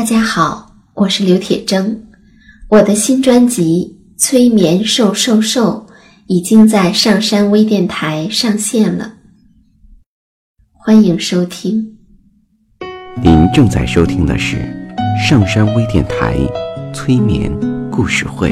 大家好，我是刘铁铮，我的新专辑《催眠瘦瘦瘦》已经在上山微电台上线了，欢迎收听。您正在收听的是上山微电台催眠故事会，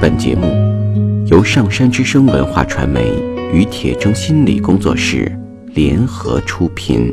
本节目由上山之声文化传媒与铁铮心理工作室联合出品。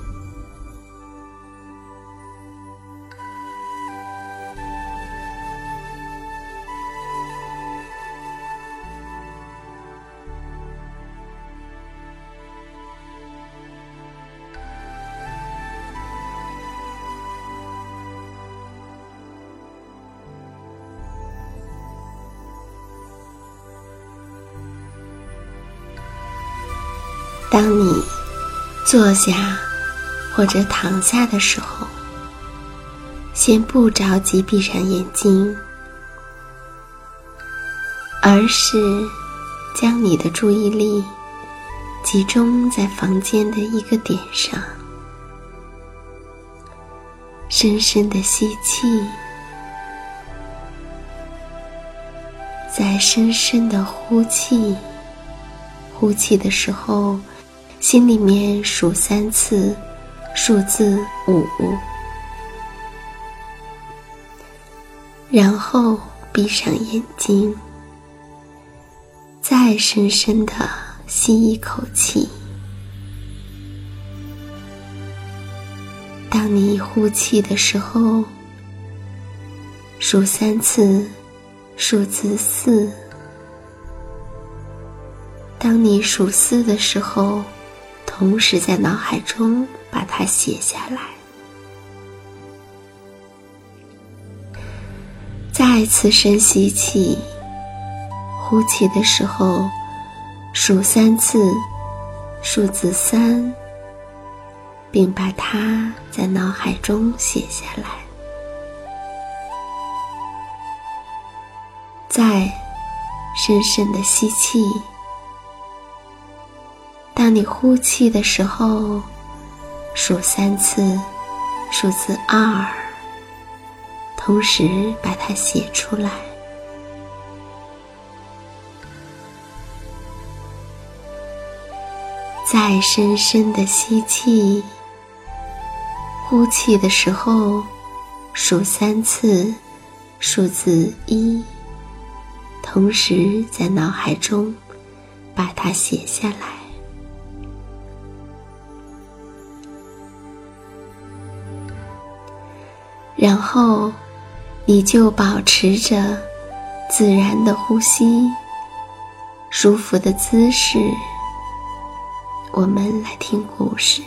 当你坐下或者躺下的时候，先不着急闭上眼睛，而是将你的注意力集中在房间的一个点上，深深的吸气，再深深的呼气，呼气的时候。心里面数三次，数字五，然后闭上眼睛，再深深的吸一口气。当你呼气的时候，数三次，数字四。当你数四的时候。同时，在脑海中把它写下来。再次深吸气，呼气的时候数三次，数字三，并把它在脑海中写下来。再深深的吸气。当你呼气的时候，数三次，数字二，同时把它写出来。再深深的吸气，呼气的时候数三次，数字一，同时在脑海中把它写下来。然后你就保持着自然的呼吸舒服的姿势。我们来听故事。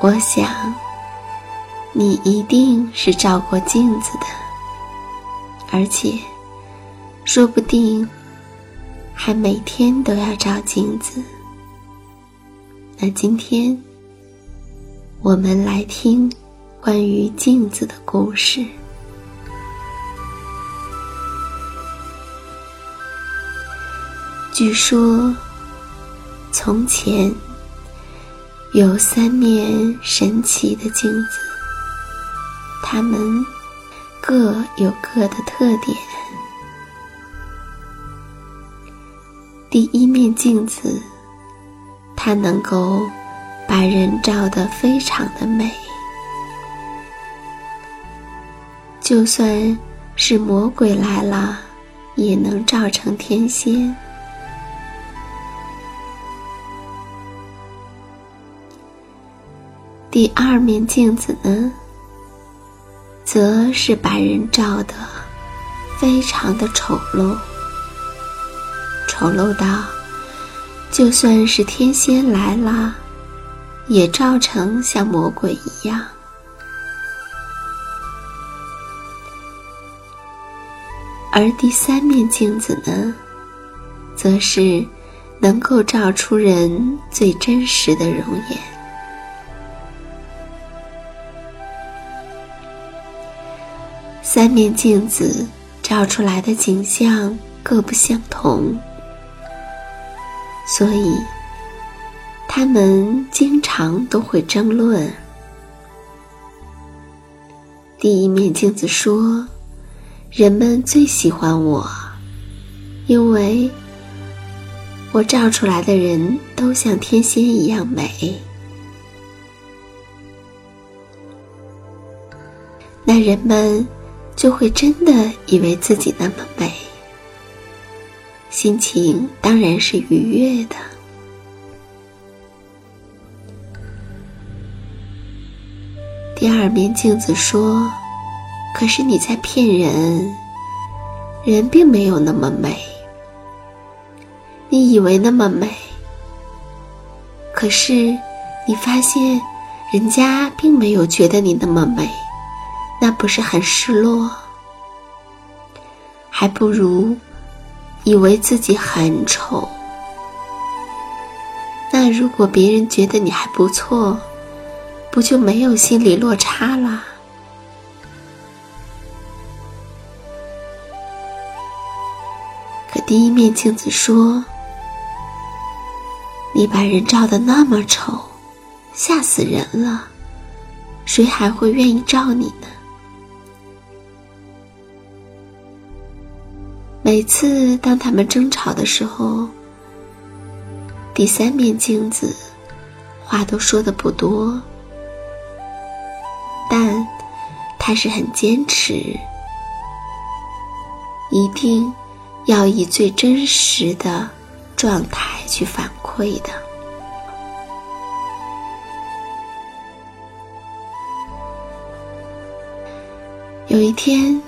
我想你一定是照过镜子的，而且，说不定还每天都要照镜子。那今天，我们来听关于镜子的故事。据说，从前有三面神奇的镜子，它们各有各的特点。第一面镜子，它能够把人照得非常的美，就算是魔鬼来了，也能照成天仙。第二面镜子呢，则是把人照得非常的丑陋，丑陋到就算是天仙来了，也照成像魔鬼一样。而第三面镜子呢，则是能够照出人最真实的容颜。三面镜子照出来的景象各不相同，所以他们经常都会争论。第一面镜子说：“人们最喜欢我，因为我照出来的人都像天仙一样美。”那人们。就会真的以为自己那么美，心情当然是愉悦的。第二面镜子说：“可是你在骗人，人并没有那么美。你以为那么美，可是你发现人家并没有觉得你那么美。”那不是很失落？还不如以为自己很丑。那如果别人觉得你还不错，不就没有心理落差了？可第一面镜子说：“你把人照的那么丑，吓死人了，谁还会愿意照你呢？”每次当他们争吵的时候，第三面镜子话都说的不多，但他是很坚持，一定要以最真实的状态去反馈的。有一天，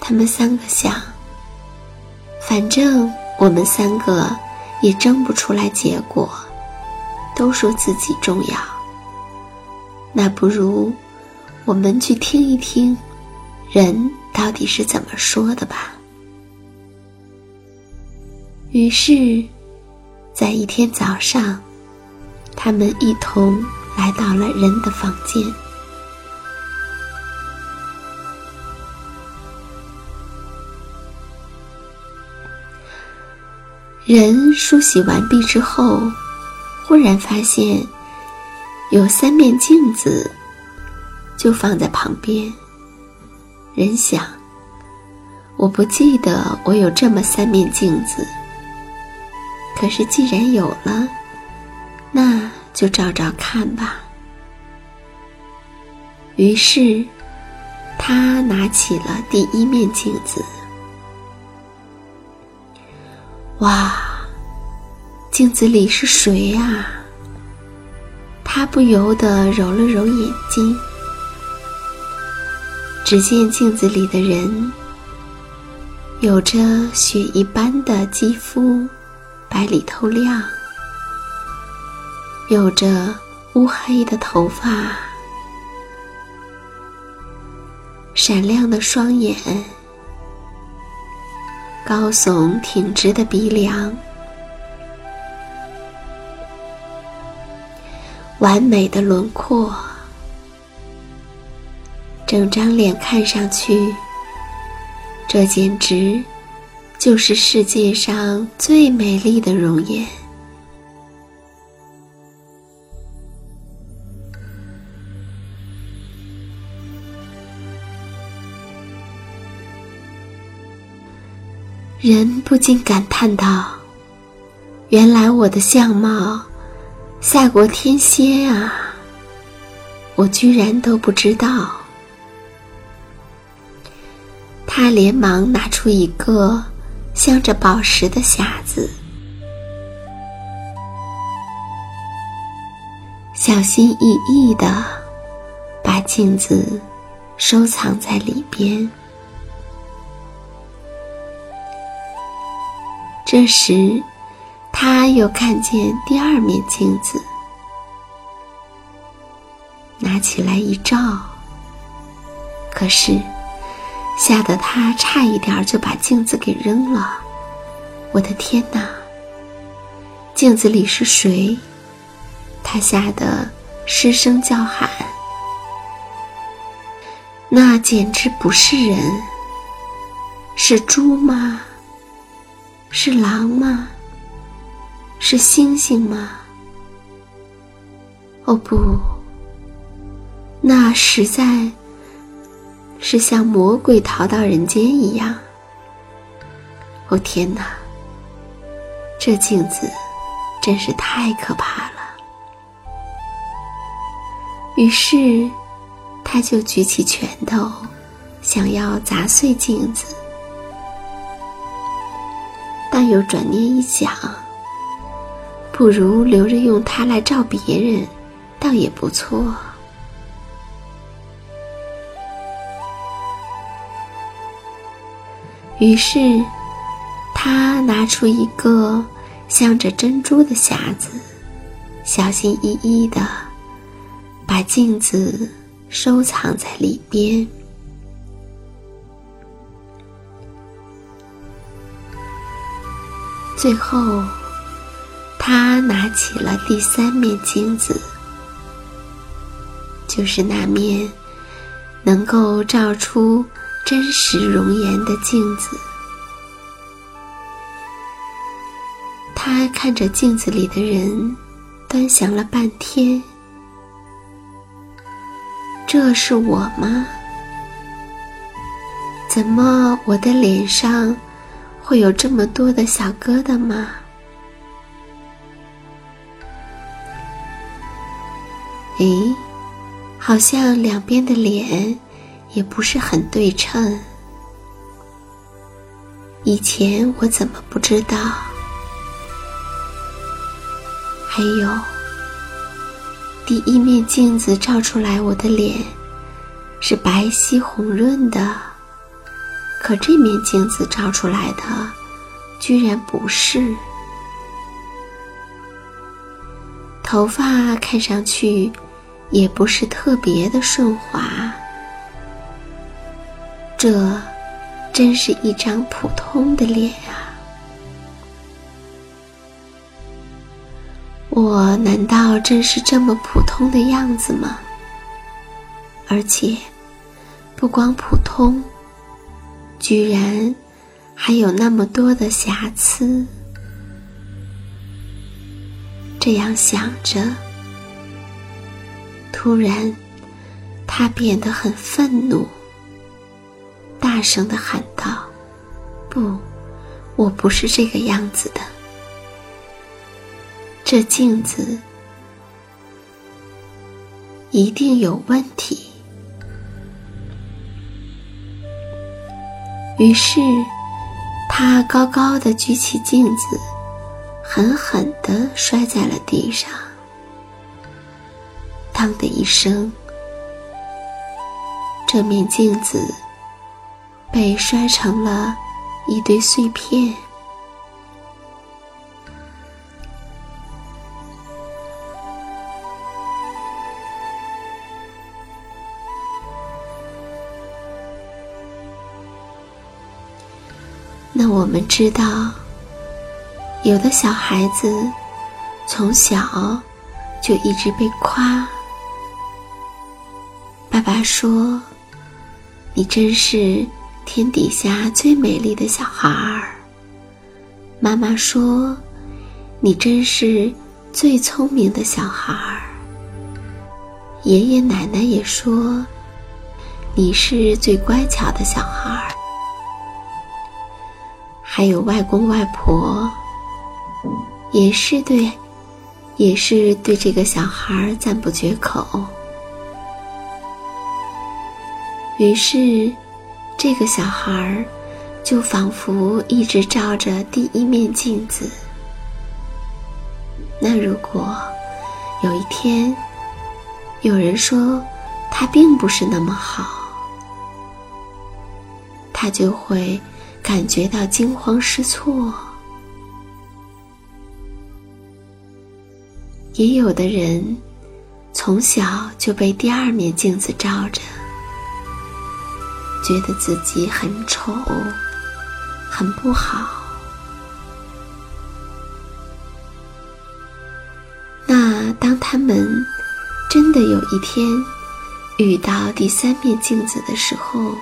他们三个想。反正我们三个也争不出来结果，都说自己重要。那不如我们去听一听，人到底是怎么说的吧。于是，在一天早上，他们一同来到了人的房间。人梳洗完毕之后，忽然发现有三面镜子，就放在旁边。人想：我不记得我有这么三面镜子，可是既然有了，那就照照看吧。于是，他拿起了第一面镜子。哇，镜子里是谁呀？他不由得揉了揉眼睛，只见镜子里的人有着雪一般的肌肤，白里透亮，有着乌黑的头发，闪亮的双眼，高耸挺直的鼻梁，完美的轮廓，整张脸看上去，这简直就是世界上最美丽的容颜。人不禁感叹道：“原来我的相貌赛过天仙啊！我居然都不知道。”他连忙拿出一个镶着宝石的匣子，小心翼翼的把镜子收藏在里边。这时，他又看见第二面镜子，拿起来一照，可是吓得他差一点就把镜子给扔了。我的天哪！镜子里是谁？他吓得失声叫喊。那简直不是人，是猪吗？是狼吗？是星星吗？哦不，那实在是像魔鬼逃到人间一样。哦天哪，这镜子真是太可怕了。于是，他就举起拳头，想要砸碎镜子。但又转念一想，不如留着用它来照别人，倒也不错。于是，他拿出一个镶着珍珠的匣子，小心翼翼的把镜子收藏在里边。最后，他拿起了第三面镜子，就是那面能够照出真实容颜的镜子。他看着镜子里的人，端详了半天：“这是我吗？怎么我的脸上？”会有这么多的小疙瘩吗？诶，好像两边的脸也不是很对称。以前我怎么不知道？还有，第一面镜子照出来我的脸是白皙红润的。可这面镜子照出来的，居然不是。头发看上去也不是特别的顺滑，这真是一张普通的脸啊！我难道真是这么普通的样子吗？而且，不光普通。居然还有那么多的瑕疵。这样想着，突然他变得很愤怒，大声的喊道：“不，我不是这个样子的。这镜子一定有问题。”于是，他高高的举起镜子，狠狠的摔在了地上。当的一声，这面镜子被摔成了一堆碎片。那我们知道，有的小孩子从小就一直被夸。爸爸说：“你真是天底下最美丽的小孩儿。”妈妈说：“你真是最聪明的小孩儿。”爷爷奶奶也说：“你是最乖巧的小孩儿。”还有外公外婆，也是对，也是对这个小孩赞不绝口。于是，这个小孩就仿佛一直照着第一面镜子。那如果有一天，有人说他并不是那么好，他就会感觉到惊慌失措。也有的人从小就被第二面镜子照着，觉得自己很丑，很不好。那当他们……真的有一天遇到第三面镜子的时候，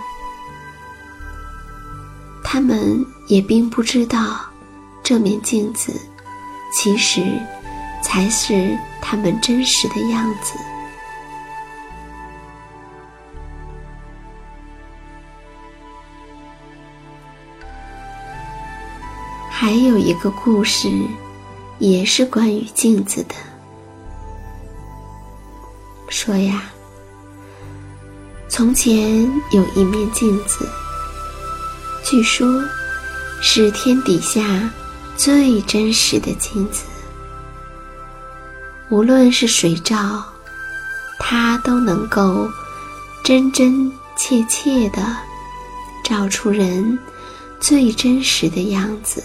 他们也并不知道，这面镜子其实才是他们真实的样子。还有一个故事，也是关于镜子的。说呀，从前有一面镜子，据说是天底下最真实的镜子。无论是谁照，它都能够真真切切的照出人最真实的样子。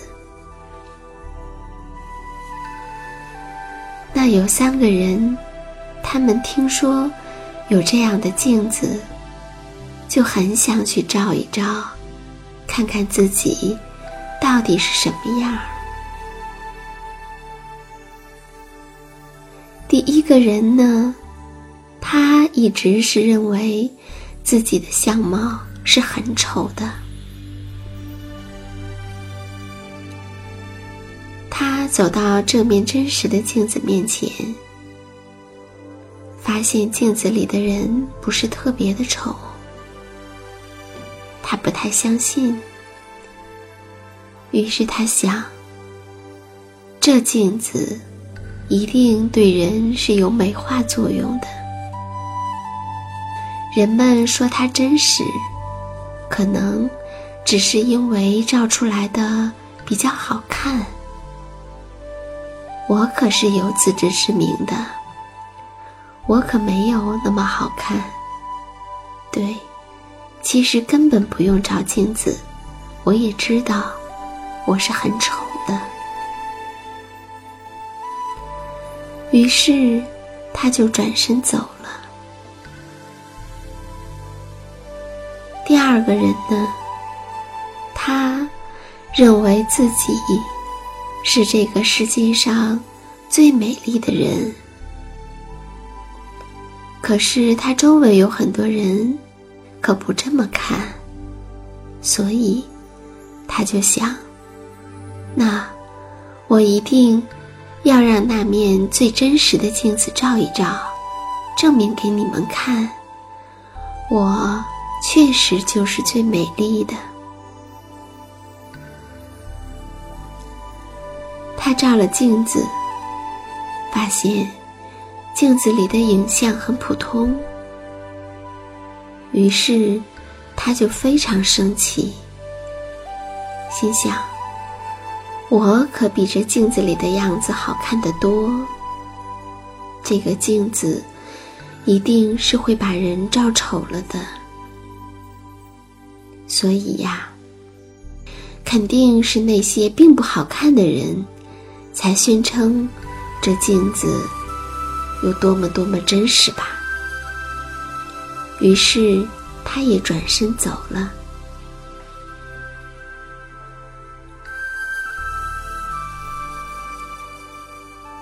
那有三个人。他们听说有这样的镜子，就很想去照一照，看看自己到底是什么样儿。第一个人呢，他一直是认为自己的相貌是很丑的。他走到这面真实的镜子面前。发现镜子里的人不是特别的丑，他不太相信。于是他想，这镜子一定对人是有美化作用的。人们说它真实，可能只是因为照出来的比较好看。我可是有自知之明的。我可没有那么好看。对，其实根本不用照镜子，我也知道我是很丑的。于是，他就转身走了。第二个人呢？他认为自己是这个世界上最美丽的人。可是他周围有很多人，可不这么看，所以他就想：那我一定要让那面最真实的镜子照一照，证明给你们看，我确实就是最美丽的。他照了镜子，发现。镜子里的影像很普通，于是他就非常生气，心想：“我可比这镜子里的样子好看得多。这个镜子一定是会把人照丑了的，所以呀，肯定是那些并不好看的人，才宣称这镜子。”有多么多么真实吧！于是他也转身走了。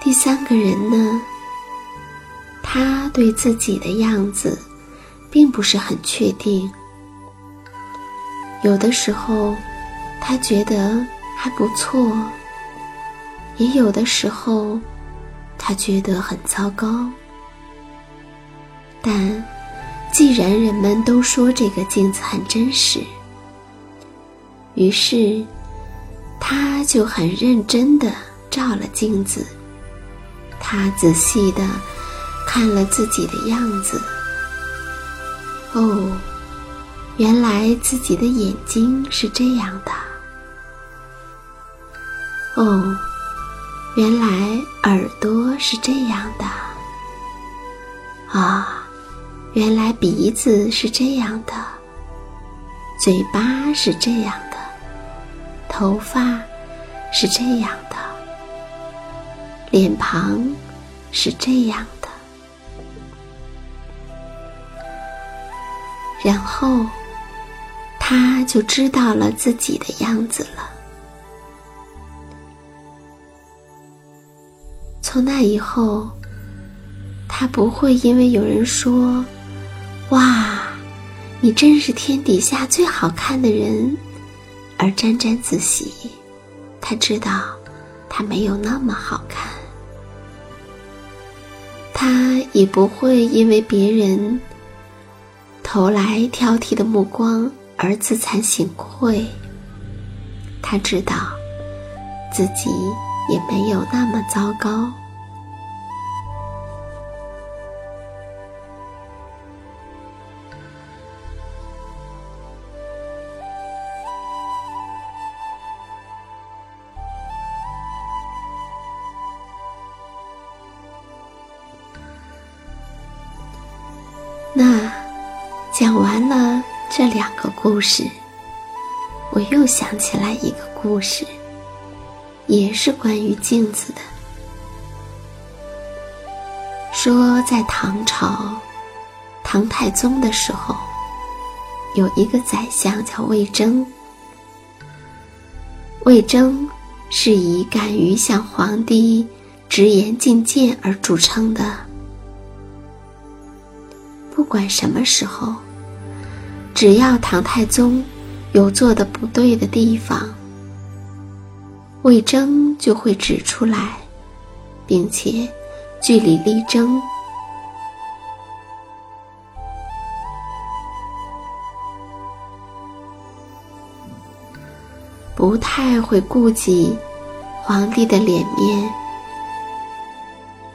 第三个人呢他对自己的样子并不是很确定有的时候他觉得还不错也有的时候他觉得很糟糕。但既然人们都说这个镜子很真实，于是他就很认真的照了镜子。他仔细的看了自己的样子。哦。原来自己的眼睛是这样的，哦，原来耳朵是这样的，啊，原来鼻子是这样的，嘴巴是这样的，头发是这样的，脸庞是这样的，然后。他就知道了自己的样子了。从那以后，他不会因为有人说“哇，你真是天底下最好看的人”而沾沾自喜。他知道，他没有那么好看。他也不会因为别人投来挑剔的目光。而自惭形秽。他知道自己也没有那么糟糕。故事，我又想起来一个故事，也是关于镜子的。说在唐朝，唐太宗的时候，有一个宰相叫魏征。魏征是以敢于向皇帝直言进谏而著称的，不管什么时候。只要唐太宗有做的不对的地方，魏征就会指出来，并且据理力争，不太会顾及皇帝的脸面，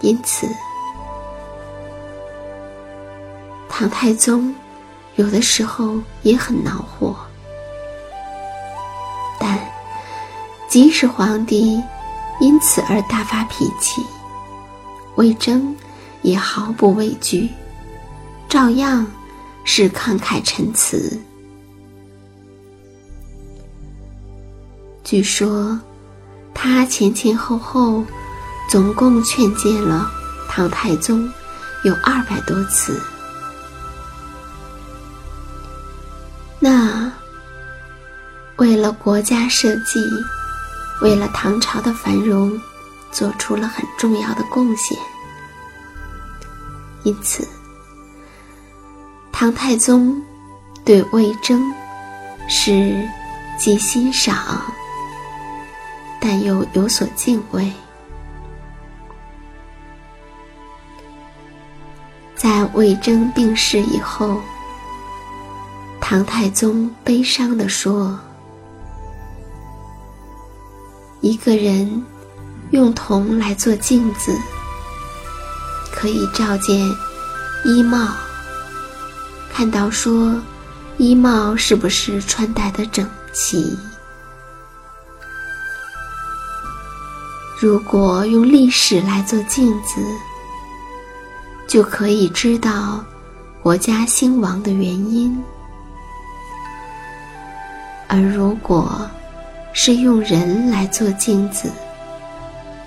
因此唐太宗。有的时候也很恼火，但即使皇帝因此而大发脾气，魏征也毫不畏惧，照样是慷慨陈词。据说他前前后后总共劝谏了唐太宗有二百多次。为了国家社稷，为了唐朝的繁荣，做出了很重要的贡献。因此，唐太宗对魏征是既欣赏，但又有所敬畏。在魏征病逝以后。唐太宗悲伤地说：“一个人用铜来做镜子，可以照见衣帽，看到说衣帽是不是穿戴的整齐；如果用历史来做镜子，就可以知道国家兴亡的原因。”而如果是用人来做镜子，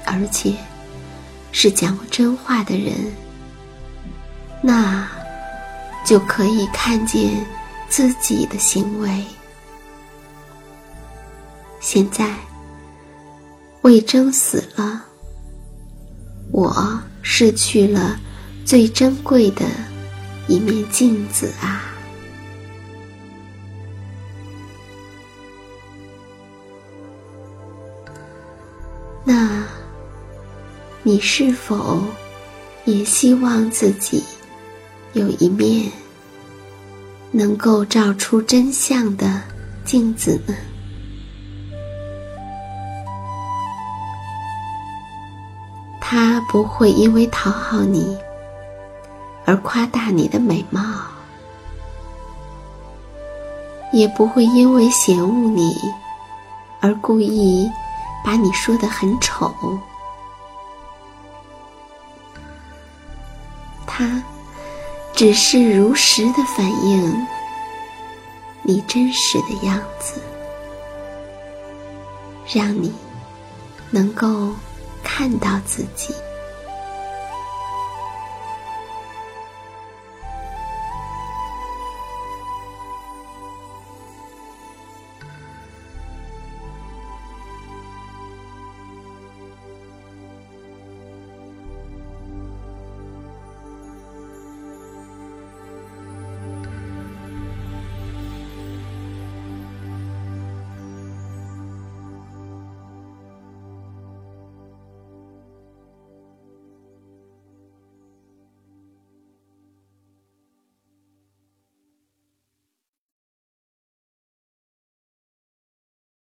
而且是讲真话的人，那就可以看见自己的行为。现在魏征死了，我失去了最珍贵的一面镜子啊！你是否也希望自己有一面能够照出真相的镜子呢？他不会因为讨好你而夸大你的美貌，也不会因为嫌恶你而故意把你说的很丑。他只是如实的反映你真实的样子，让你能够。看到自己。